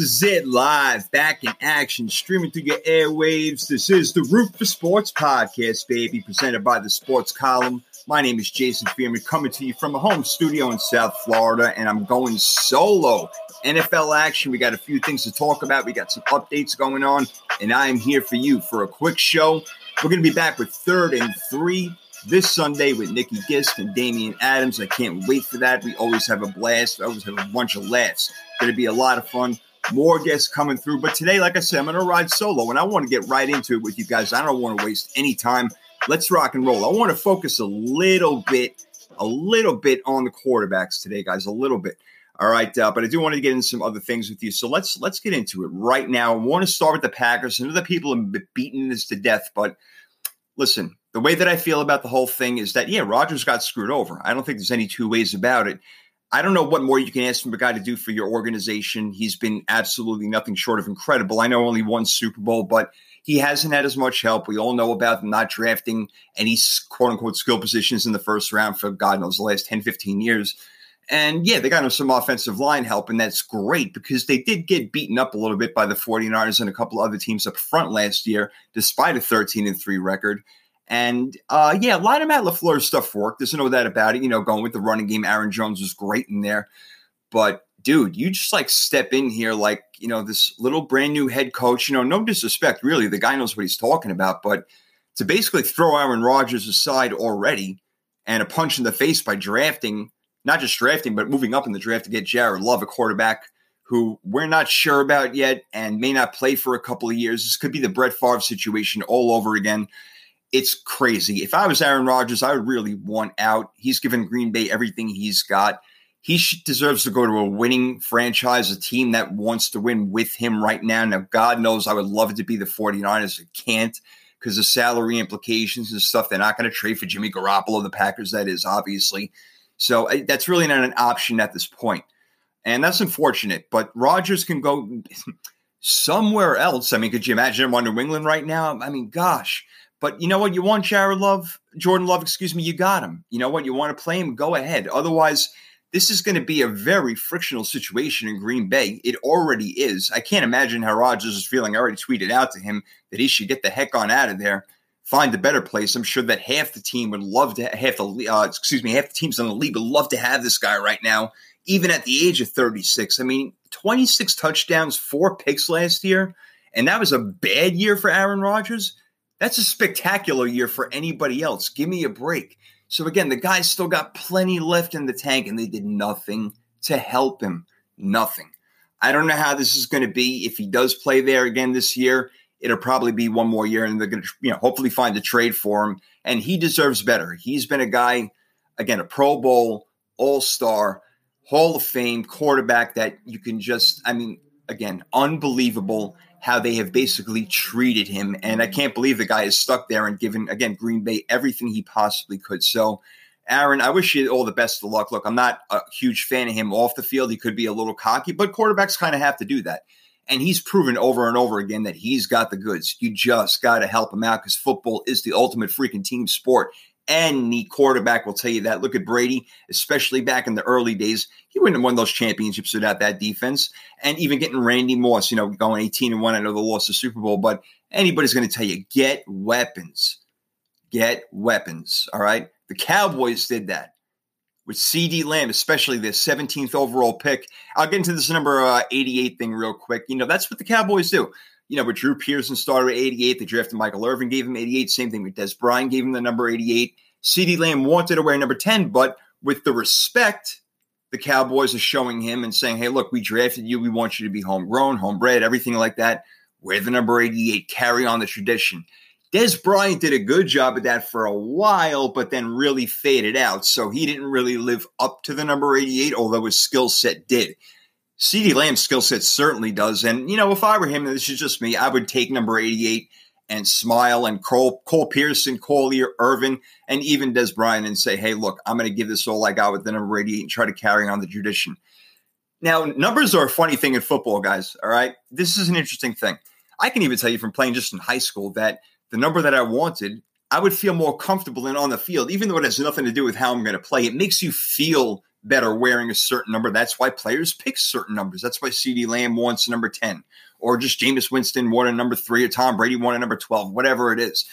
Is it live, back in action, streaming through your airwaves. This is the Root for Sports podcast, baby, presented by the Sports Column. My name is Jason Fearman, coming to you from a home studio in South Florida, and I'm going solo. NFL action. We got a few things to talk about. We got some updates going on, and I am here for you for a quick show. We're going to be back with third and three this Sunday with Nikki Gist and Damian Adams. I can't wait for that. We always have a blast. We always have a bunch of laughs. Going to be a lot of fun. More guests coming through. But today, like I said, I'm going to ride solo, and I want to get right into it with you guys. I don't want to waste any time. Let's rock and roll. I want to focus a little bit, a little bit on the quarterbacks today, guys. A little bit. All right, uh, but I do want to get into some other things with you. So let's let's get into it right now. I want to start with the Packers. I know that people have beaten this to death, but listen, the way that I feel about the whole thing is that yeah, Rodgers got screwed over. I don't think there's any two ways about it. I don't know what more you can ask from a guy to do for your organization. He's been absolutely nothing short of incredible. I know only one Super Bowl, but he hasn't had as much help. We all know about not drafting any quote unquote skill positions in the first round for God knows the last 10, 15 years. And yeah, they got him some offensive line help, and that's great because they did get beaten up a little bit by the 49ers and a couple other teams up front last year, despite a 13 and 3 record. And uh, yeah, a lot of Matt LaFleur's stuff worked. There's no doubt about it. You know, going with the running game, Aaron Jones was great in there. But dude, you just like step in here like, you know, this little brand new head coach, you know, no disrespect, really. The guy knows what he's talking about. But to basically throw Aaron Rodgers aside already and a punch in the face by drafting, not just drafting, but moving up in the draft to get Jared Love, a quarterback who we're not sure about yet and may not play for a couple of years. This could be the Brett Favre situation all over again it's crazy. If I was Aaron Rodgers, I would really want out. He's given Green Bay everything he's got. He deserves to go to a winning franchise, a team that wants to win with him right now. Now, God knows I would love it to be the 49ers. I can't because the salary implications and stuff. They're not going to trade for Jimmy Garoppolo, the Packers, that is, obviously. So uh, that's really not an option at this point. And that's unfortunate. But Rodgers can go somewhere else. I mean, could you imagine him on New England right now? I mean, gosh. But you know what? You want Jared Love, Jordan Love, excuse me, you got him. You know what? You want to play him, go ahead. Otherwise, this is going to be a very frictional situation in Green Bay. It already is. I can't imagine how Rodgers is feeling. I already tweeted out to him that he should get the heck on out of there, find a better place. I'm sure that half the team would love to half the uh, excuse me half the teams in the league would love to have this guy right now, even at the age of 36. I mean, 26 touchdowns, four picks last year, and that was a bad year for Aaron Rodgers. That's a spectacular year for anybody else. Give me a break. So again, the guy's still got plenty left in the tank, and they did nothing to help him. Nothing. I don't know how this is going to be. If he does play there again this year, it'll probably be one more year, and they're going to, you know, hopefully find a trade for him. And he deserves better. He's been a guy, again, a Pro Bowl, All Star, Hall of Fame quarterback that you can just, I mean, again, unbelievable how they have basically treated him. And I can't believe the guy is stuck there and given, again, Green Bay everything he possibly could. So, Aaron, I wish you all the best of luck. Look, I'm not a huge fan of him off the field. He could be a little cocky, but quarterbacks kind of have to do that. And he's proven over and over again that he's got the goods. You just got to help him out because football is the ultimate freaking team sport. Any quarterback will tell you that. Look at Brady, especially back in the early days. He wouldn't have won those championships without that defense. And even getting Randy Moss, you know, going 18 and 1. I know the loss of Super Bowl, but anybody's going to tell you get weapons. Get weapons. All right. The Cowboys did that with CeeDee Lamb, especially the 17th overall pick. I'll get into this number uh, 88 thing real quick. You know, that's what the Cowboys do you know, but Drew Pearson started at 88. They drafted Michael Irvin, gave him 88. Same thing with Dez Bryant, gave him the number 88. CeeDee Lamb wanted to wear number 10, but with the respect the Cowboys are showing him and saying, hey, look, we drafted you. We want you to be homegrown, homebred, everything like that. Wear the number 88, carry on the tradition. Dez Bryant did a good job at that for a while, but then really faded out. So he didn't really live up to the number 88, although his skill set did. CeeDee Lamb's skill set certainly does. And, you know, if I were him, this is just me, I would take number 88 and smile and Cole, Cole Pearson, Collier, Irvin, and even Dez Bryant and say, hey, look, I'm going to give this all I got with the number 88 and try to carry on the tradition. Now, numbers are a funny thing in football, guys. All right. This is an interesting thing. I can even tell you from playing just in high school that the number that I wanted, I would feel more comfortable in on the field, even though it has nothing to do with how I'm going to play. It makes you feel better wearing a certain number. That's why players pick certain numbers. That's why CeeDee Lamb wants number 10, or just Jameis Winston wanted number three, or Tom Brady wanted number 12, whatever it is.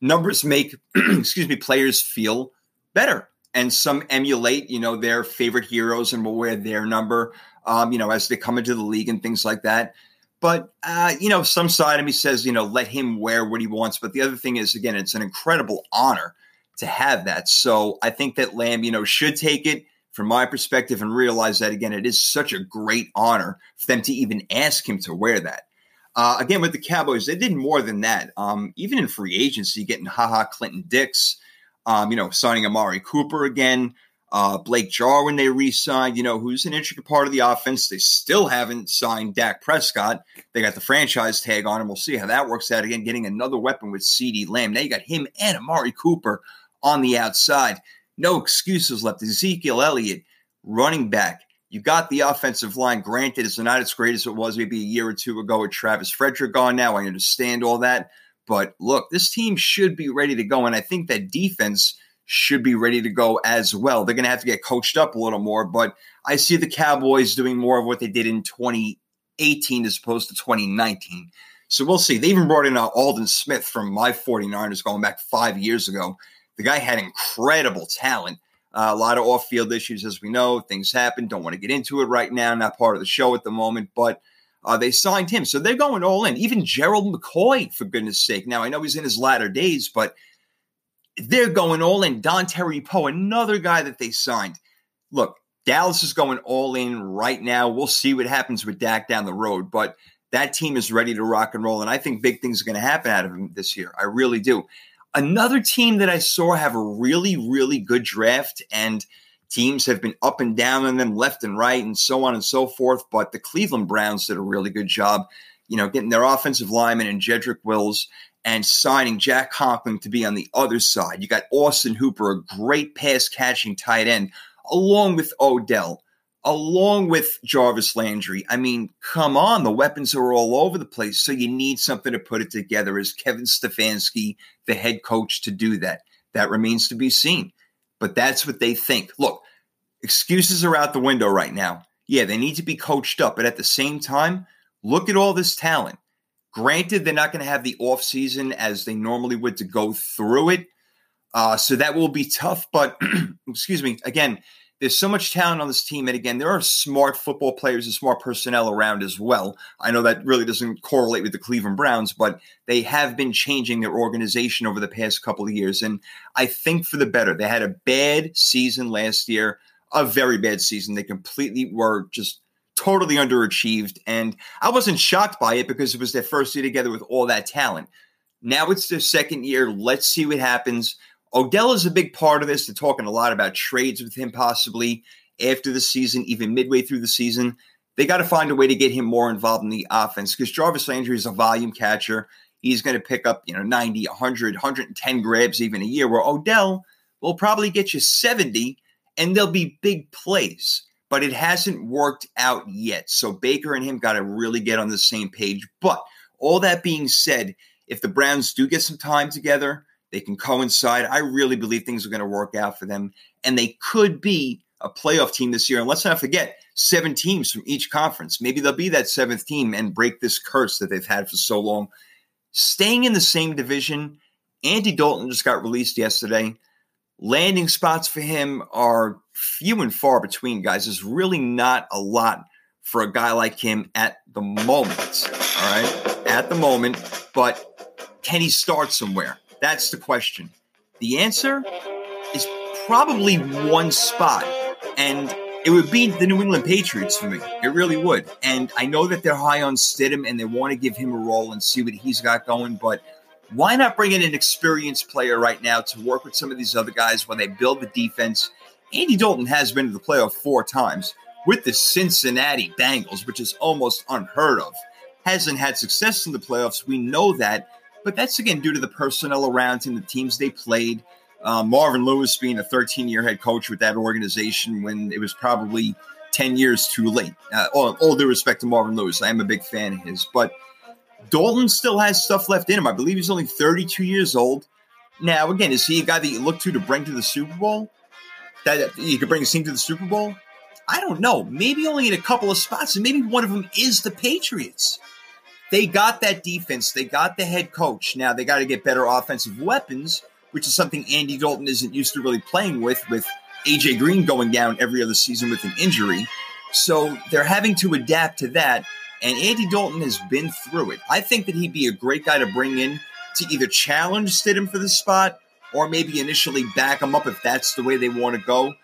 Numbers make, excuse me, players feel better. And some emulate, you know, their favorite heroes and will wear their number, um, you know, as they come into the league and things like that. But uh, you know, some side of me says, you know, let him wear what he wants. But the other thing is, again, it's an incredible honor to have that. So I think that Lamb, you know, should take it from my perspective and realize that again, it is such a great honor for them to even ask him to wear that. Uh, again, with the Cowboys, they did more than that. Um, even in free agency, getting Ha Ha Clinton-Dix, um, you know, signing Amari Cooper again. Uh, Blake Jarwin, they re signed, you know, who's an intricate part of the offense. They still haven't signed Dak Prescott. They got the franchise tag on him. We'll see how that works out again, getting another weapon with CeeDee Lamb. Now you got him and Amari Cooper on the outside. No excuses left. Ezekiel Elliott, running back. You got the offensive line. Granted, it's not as great as it was maybe a year or two ago with Travis Frederick gone now. I understand all that. But look, this team should be ready to go. And I think that defense – should be ready to go as well. They're going to have to get coached up a little more, but I see the Cowboys doing more of what they did in 2018 as opposed to 2019. So we'll see. They even brought in uh, Aldon Smith from my 49ers going back five years ago. The guy had incredible talent. Uh, a lot of off field issues, as we know. Things happen. Don't want to get into it right now. Not part of the show at the moment, but uh, they signed him. So they're going all in. Even Gerald McCoy, for goodness sake. Now, I know he's in his latter days, but – they're going all in. Dontari Poe, another guy that they signed. Look, Dallas is going all in right now. We'll see what happens with Dak down the road, but that team is ready to rock and roll. And I think big things are going to happen out of him this year. I really do. Another team that I saw have a really, really good draft, and teams have been up and down on them left and right, and so on and so forth. But the Cleveland Browns did a really good job, you know, getting their offensive lineman and Jedrick Wills and signing Jack Conklin to be on the other side. You got Austin Hooper, a great pass catching tight end, along with Odell, along with Jarvis Landry. I mean, come on, the weapons are all over the place. So you need something to put it together. Is Kevin Stefanski the head coach to do that? That remains to be seen. But that's what they think. Look, excuses are out the window right now. Yeah, they need to be coached up, but at the same time, look at all this talent. Granted, they're not going to have the off season as they normally would to go through it. Uh, so that will be tough. But excuse me, again, there's so much talent on this team. And again, there are smart football players and smart personnel around as well. I know that really doesn't correlate with the Cleveland Browns, but they have been changing their organization over the past couple of years. And I think for the better. They had a bad season last year, a very bad season. They completely were just totally underachieved. And I wasn't shocked by it because it was their first year together with all that talent. Now it's their second year. Let's see what happens. Odell is a big part of this. They're talking a lot about trades with him possibly after the season, even midway through the season. They got to find a way to get him more involved in the offense because Jarvis Landry is a volume catcher. He's going to pick up, you know, 90, 100, 110 grabs even a year, where Odell will probably get you 70 and there'll be big plays but it hasn't worked out yet. So Baker and him got to really get on the same page. But all that being said, if the Browns do get some time together, they can coincide. I really believe things are going to work out for them, and they could be a playoff team this year. And let's not forget, seven teams from each conference. Maybe they'll be that seventh team and break this curse that they've had for so long. Staying in the same division, Andy Dalton just got released yesterday landing spots for him are few and far between, guys. There's really not a lot for a guy like him at the moment. All right. At the moment. But can he start somewhere? That's the question. The answer is probably one spot. And it would be the New England Patriots for me. It really would. And I know that they're high on Stidham and they want to give him a role and see what he's got going. But why not bring in an experienced player right now to work with some of these other guys when they build the defense? Andy Dalton has been to the playoff four times with the Cincinnati Bengals, which is almost unheard of. Hasn't had success in the playoffs. We know that, but that's again due to the personnel around him, the teams they played. Uh, Marvin Lewis being a 13 year head coach with that organization when it was probably 10 years too late. Uh, all, all due respect to Marvin Lewis, I am a big fan of his, but Dalton still has stuff left in him. I believe he's only 32 years old. Now, again, is he a guy that you look to to bring to the Super Bowl? that you could bring a team to the Super Bowl? I don't know. Maybe only in a couple of spots, and maybe one of them is the Patriots. They got that defense. They got the head coach. Now they got to get better offensive weapons, which is something Andy Dalton isn't used to really playing with, with AJ Green going down every other season with an injury. So they're having to adapt to that. And Andy Dalton has been through it. I think that he'd be a great guy to bring in to either challenge Stidham for the spot or maybe initially back him up if that's the way they want to go.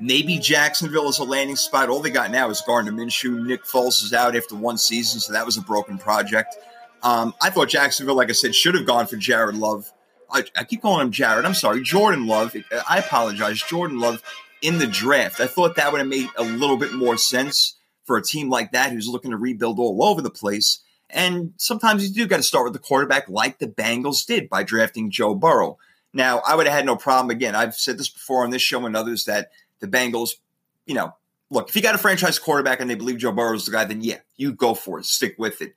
Maybe Jacksonville is a landing spot. All they got now is Gardner Minshew. Nick Foles is out after one season, so that was a broken project. Um, I thought Jacksonville, like I said, should have gone for Jared Love. I, I keep calling him Jared. I'm sorry, Jordan Love. I apologize, Jordan Love in the draft. I thought that would have made a little bit more sense for a team like that who's looking to rebuild all over the place. And sometimes you do got to start with the quarterback, like the Bengals did by drafting Joe Burrow. Now, I would have had no problem. Again, I've said this before on this show and others that the Bengals, you know, look, if you got a franchise quarterback and they believe Joe Burrow is the guy, then yeah, you go for it, stick with it.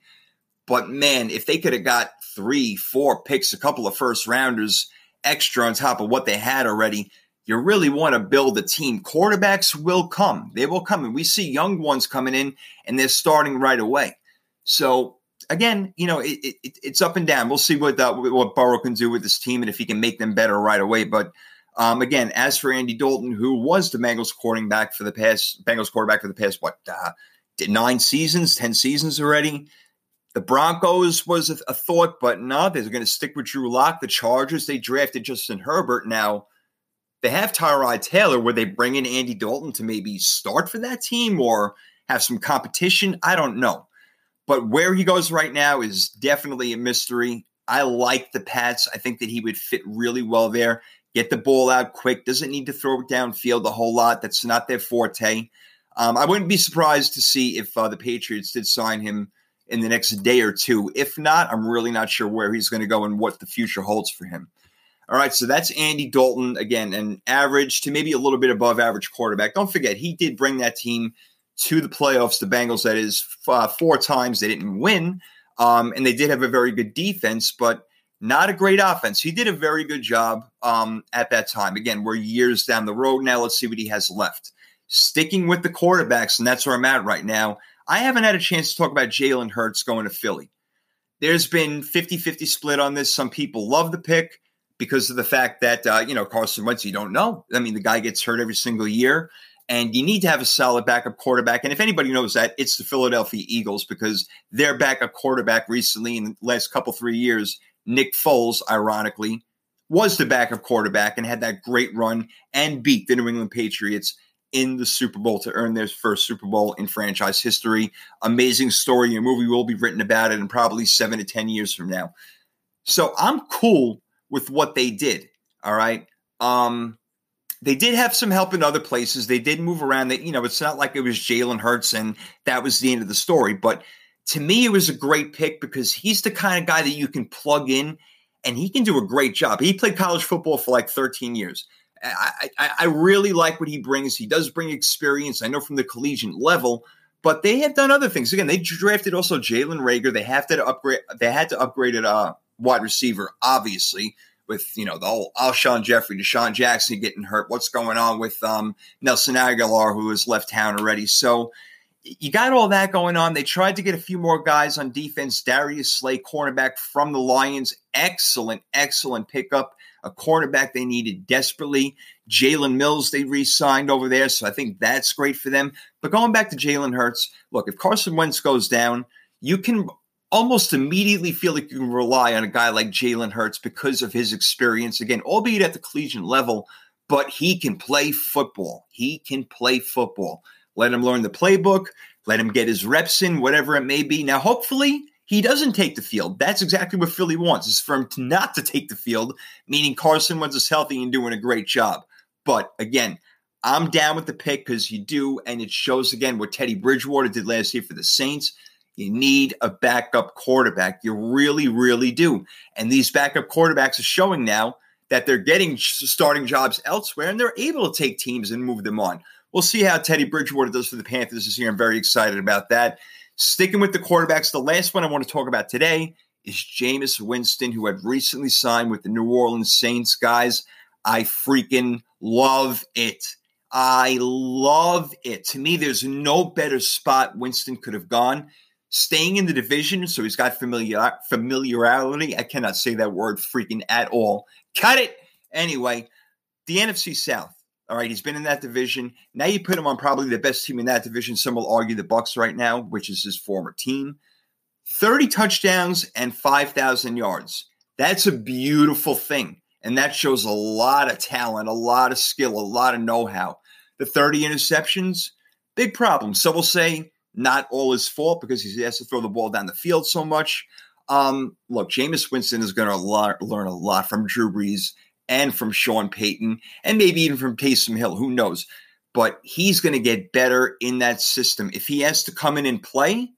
But man, if they could have got three, four picks, a couple of first rounders extra on top of what they had already, you really want to build a team. Quarterbacks will come. They will come. And we see young ones coming in and they're starting right away. So again, you know, it, it, it's up and down. We'll see what uh, what Burrow can do with this team and if he can make them better right away. But um, again, as for Andy Dalton, who was the Bengals quarterback for the past Bengals quarterback for the past what uh, nine seasons, ten seasons already. The Broncos was a, a thought, but no, they're going to stick with Drew Lock. The Chargers they drafted Justin Herbert. Now they have Tyrod Taylor. Would they bring in Andy Dalton to maybe start for that team or have some competition? I don't know. But where he goes right now is definitely a mystery. I like the Pats. I think that he would fit really well there. Get the ball out quick. Doesn't need to throw it downfield a whole lot. That's not their forte. Um, I wouldn't be surprised to see if uh, the Patriots did sign him in the next day or two. If not, I'm really not sure where he's going to go and what the future holds for him. All right, so that's Andy Dalton again, an average to maybe a little bit above average quarterback. Don't forget, he did bring that team to the playoffs. The Bengals, that is, uh, four times. They didn't win, um, and they did have a very good defense, but not a great offense. He did a very good job um, at that time. Again, we're years down the road now. Let's see what he has left. Sticking with the quarterbacks, and that's where I'm at right now. I haven't had a chance to talk about Jalen Hurts going to Philly. There's been 50 50 split on this. Some people love the pick because of the fact that uh, you know Carson Wentz. You don't know. I mean, the guy gets hurt every single year, and you need to have a solid backup quarterback. And if anybody knows that, it's the Philadelphia Eagles because their backup quarterback recently in the last couple three years, Nick Foles, ironically, was the backup quarterback and had that great run and beat the New England Patriots in the Super Bowl to earn their first Super Bowl in franchise history. Amazing story. A movie will be written about it in probably seven to 10 years from now. So I'm cool with what they did. All right. Um, they did have some help in other places. They did move around. That you know, it's not like it was Jalen Hurts and that was the end of the story. But to me, it was a great pick because he's the kind of guy that you can plug in and he can do a great job. He played college football for like 13 years. I, I, I really like what he brings. He does bring experience. I know from the collegiate level, but they have done other things. Again, they drafted also Jalen Reagor. They have to upgrade. They had to upgrade it. Uh, wide receiver, obviously, with you know the whole Alshon Jeffery, DeSean Jackson getting hurt. What's going on with um, Nelson Agholor, who has left town already? So you got all that going on. They tried to get a few more guys on defense. Darius Slay, cornerback from the Lions, excellent, excellent pickup. A cornerback they needed desperately. Jalen Mills they re-signed over there, so I think that's great for them. But going back to Jalen Hurts, look, if Carson Wentz goes down, you can almost immediately feel like you can rely on a guy like Jalen Hurts because of his experience. Again, albeit at the collegiate level, but he can play football. He can play football. Let him learn the playbook, let him get his reps in, whatever it may be. Now, hopefully, he doesn't take the field. That's exactly what Philly wants, is for him to not to take the field, meaning Carson Wentz is healthy and doing a great job. But again, I'm down with the pick because you do, and it shows again what Teddy Bridgewater did last year for the Saints. You need a backup quarterback. You really, really do. And these backup quarterbacks are showing now that they're getting starting jobs elsewhere and they're able to take teams and move them on. We'll see how Teddy Bridgewater does for the Panthers this year. I'm very excited about that. Sticking with the quarterbacks, the last one I want to talk about today is Jameis Winston, who had recently signed with the New Orleans Saints. Guys, I freaking love it. I love it. To me, there's no better spot Winston could have gone. Staying in the division, so he's got familiar familiarity. I cannot say that word freaking at all. Cut it. Anyway, the NFC South. All right, he's been in that division. Now you put him on probably the best team in that division. Some will argue the Bucs right now, which is his former team. 30 touchdowns and 5,000 yards. That's a beautiful thing. And that shows a lot of talent, a lot of skill, a lot of know how. The 30 interceptions, big problem. So we'll say not all his fault because he has to throw the ball down the field so much. Um, look, Jameis Winston is going to learn a lot from Drew Brees and from Sean Payton and maybe even from Taysom Hill. Who knows? But he's going to get better in that system. If he has to come in and play,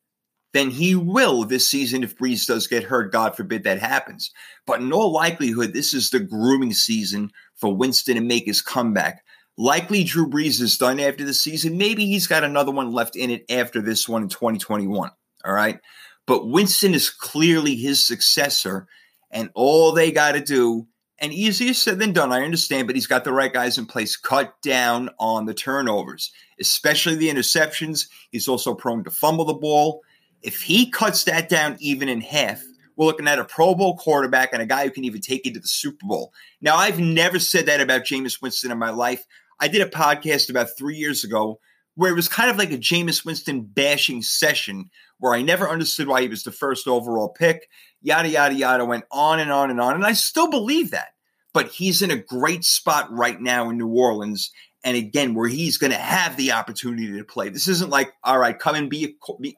then he will this season if Brees does get hurt. God forbid that happens. But in all likelihood, this is the grooming season for Winston to make his comeback. Likely Drew Brees is done after the season. Maybe he's got another one left in it after this one in 2021. All right. But Winston is clearly his successor. And all they got to do, and easier said than done, I understand, but he's got the right guys in place. Cut down on the turnovers, especially the interceptions. He's also prone to fumble the ball. If he cuts that down even in half, we're looking at a Pro Bowl quarterback and a guy who can even take you to the Super Bowl. Now, I've never said that about Jameis Winston in my life. I did a podcast about three years ago where it was kind of like a Jameis Winston bashing session where I never understood why he was the first overall pick. Yada, yada, yada, went on and on and on. And I still believe that. But he's in a great spot right now in New Orleans and again where he's going to have the opportunity to play. This isn't like, all right, come and be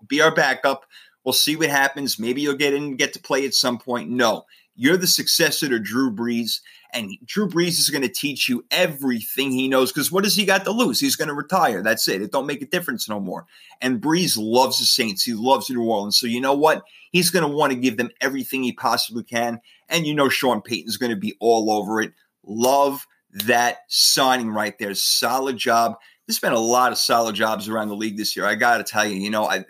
be our backup. We'll see what happens. Maybe you'll get in and get to play at some point. No, you're the successor to Drew Brees, and Drew Brees is going to teach you everything he knows. Because what has he got to lose? He's going to retire. That's it. It don't make a difference no more. And Brees loves the Saints. He loves New Orleans. So you know what? He's going to want to give them everything he possibly can. And you know Sean Payton's going to be all over it. Love that signing right there. Solid job. There's been a lot of solid jobs around the league this year. I got to tell you, you know, I,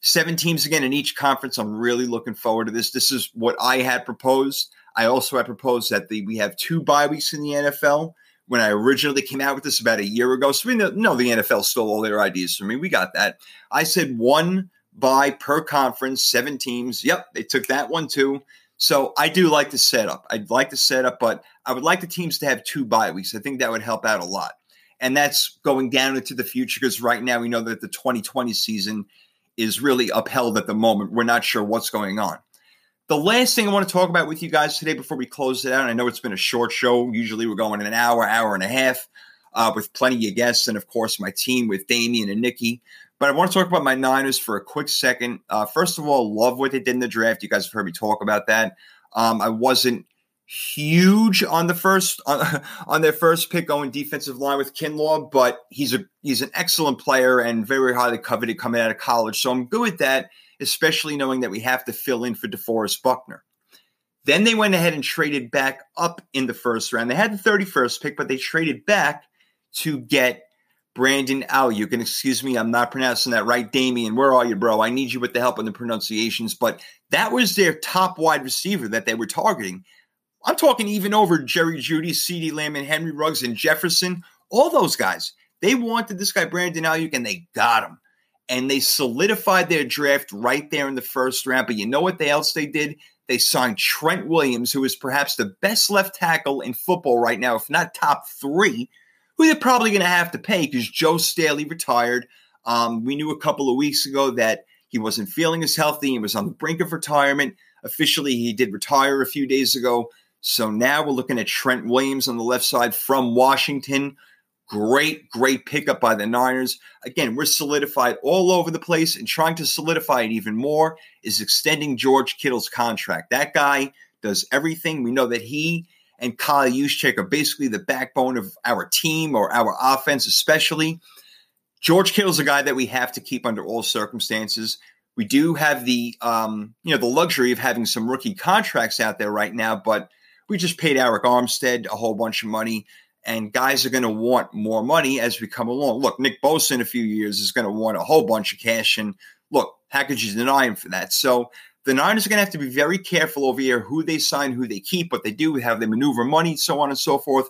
seven teams again in each conference. I'm really looking forward to this. This is what I had proposed. I also had proposed that the, we have two bye weeks in the NFL. When I originally came out with this about a year ago, so we know, know the NFL stole all their ideas from me. We got that. I said one bye per conference, seven teams. Yep, they took that one too. So I do like the setup. I'd like the setup, but I would like the teams to have two bye weeks. I think that would help out a lot. And that's going down into the future because right now we know that the 2020 season is really upheld at the moment. We're not sure what's going on. The last thing I want to talk about with you guys today before we close it out, I know it's been a short show. Usually we're going an hour, hour and a half uh, with plenty of guests, and of course my team with Damien and Nikki. But I want to talk about my Niners for a quick second. Uh, first of all, love what they did in the draft. You guys have heard me talk about that. Um, I wasn't huge on the first on, on their first pick going defensive line with Kinlaw, but he's a he's an excellent player and very highly coveted coming out of college. So I'm good with that, especially knowing that we have to fill in for DeForest Buckner. Then they went ahead and traded back up in the first round. They had the 31st pick, but they traded back to get Brandon Al. You can excuse me, I'm not pronouncing that right. Damien, where are you, bro? I need you with the help on the pronunciations. But that was their top wide receiver that they were targeting. I'm talking even over Jerry Jeudy, CeeDee Lamb, and Henry Ruggs and Jefferson. All those guys. They wanted this guy, Brandon Aiyuk, and they got him. And they solidified their draft right there in the first round. But you know what else they did? They signed Trent Williams, who is perhaps the best left tackle in football right now, if not top three who they're probably going to have to pay because Joe Staley retired. Um, we knew a couple of weeks ago that he wasn't feeling as healthy. He was on the brink of retirement. Officially, he did retire a few days ago. So now we're looking at Trent Williams on the left side from Washington. Great, great pickup by the Niners. Again, we're solidified all over the place and trying to solidify it even more is extending George Kittle's contract. That guy does everything. We know that he and Kyle Juszczyk are basically the backbone of our team or our offense, especially. George Kittle's a guy that we have to keep under all circumstances. We do have the um, you know the luxury of having some rookie contracts out there right now, but we just paid Arik Armstead a whole bunch of money, and guys are going to want more money as we come along. Look, Nick Bosa in a few years is going to want a whole bunch of cash, and look, how could you deny him for that? So The Niners are going to have to be very careful over here who they sign, who they keep, what they do have the maneuver money, so on and so forth.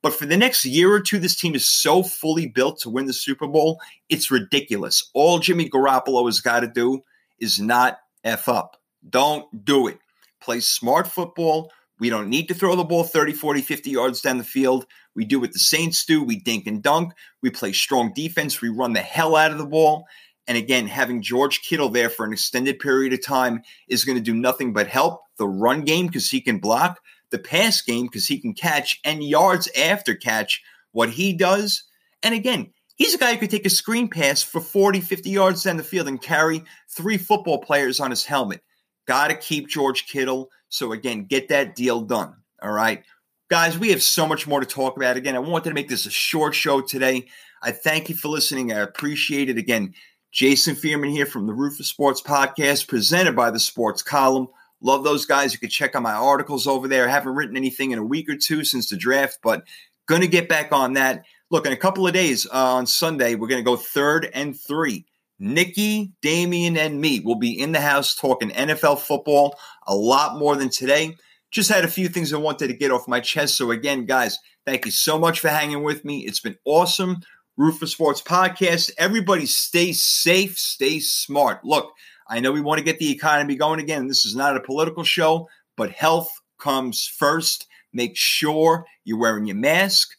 But for the next year or two, this team is so fully built to win the Super Bowl, it's ridiculous. All Jimmy Garoppolo has got to do is not F up. Don't do it. Play smart football. We don't need to throw the ball 30, 40, 50 yards down the field. We do what the Saints do. We dink and dunk. We play strong defense. We run the hell out of the ball. And again, having George Kittle there for an extended period of time is going to do nothing but help the run game because he can block, the pass game because he can catch, and yards after catch, what he does. And again, he's a guy who could take a screen pass for 40, 50 yards down the field and carry three football players on his helmet. Got to keep George Kittle. So again, get that deal done. All right. Guys, we have so much more to talk about. Again, I wanted to make this a short show today. I thank you for listening. I appreciate it. Again, Jason Fearman here from the Rufus Sports Podcast, presented by the Sports Column. Love those guys. You can check out my articles over there. I haven't written anything in a week or two since the draft, but going to get back on that. Look, in a couple of days uh, on Sunday, we're going to go third and three. Nikki, Damien, and me will be in the house talking NFL football a lot more than today. Just had a few things I wanted to get off my chest. So, again, guys, thank you so much for hanging with me. It's been awesome. Rufus Sports Podcast. Everybody stay safe, stay smart. Look, I know we want to get the economy going again. This is not a political show, but health comes first. Make sure you're wearing your mask,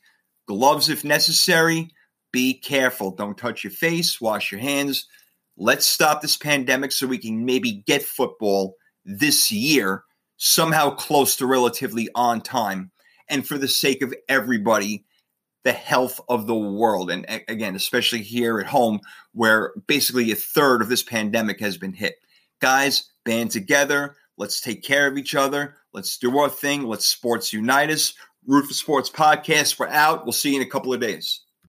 gloves if necessary. Be careful. Don't touch your face, wash your hands. Let's stop this pandemic so we can maybe get football this year somehow close to relatively on time. And for the sake of everybody, the health of the world. And again, especially here at home, where basically a third of this pandemic has been hit. Guys, band together. Let's take care of each other. Let's do our thing. Let's sports unite us. Rufus Sports Podcast. We're out. We'll see you in a couple of days.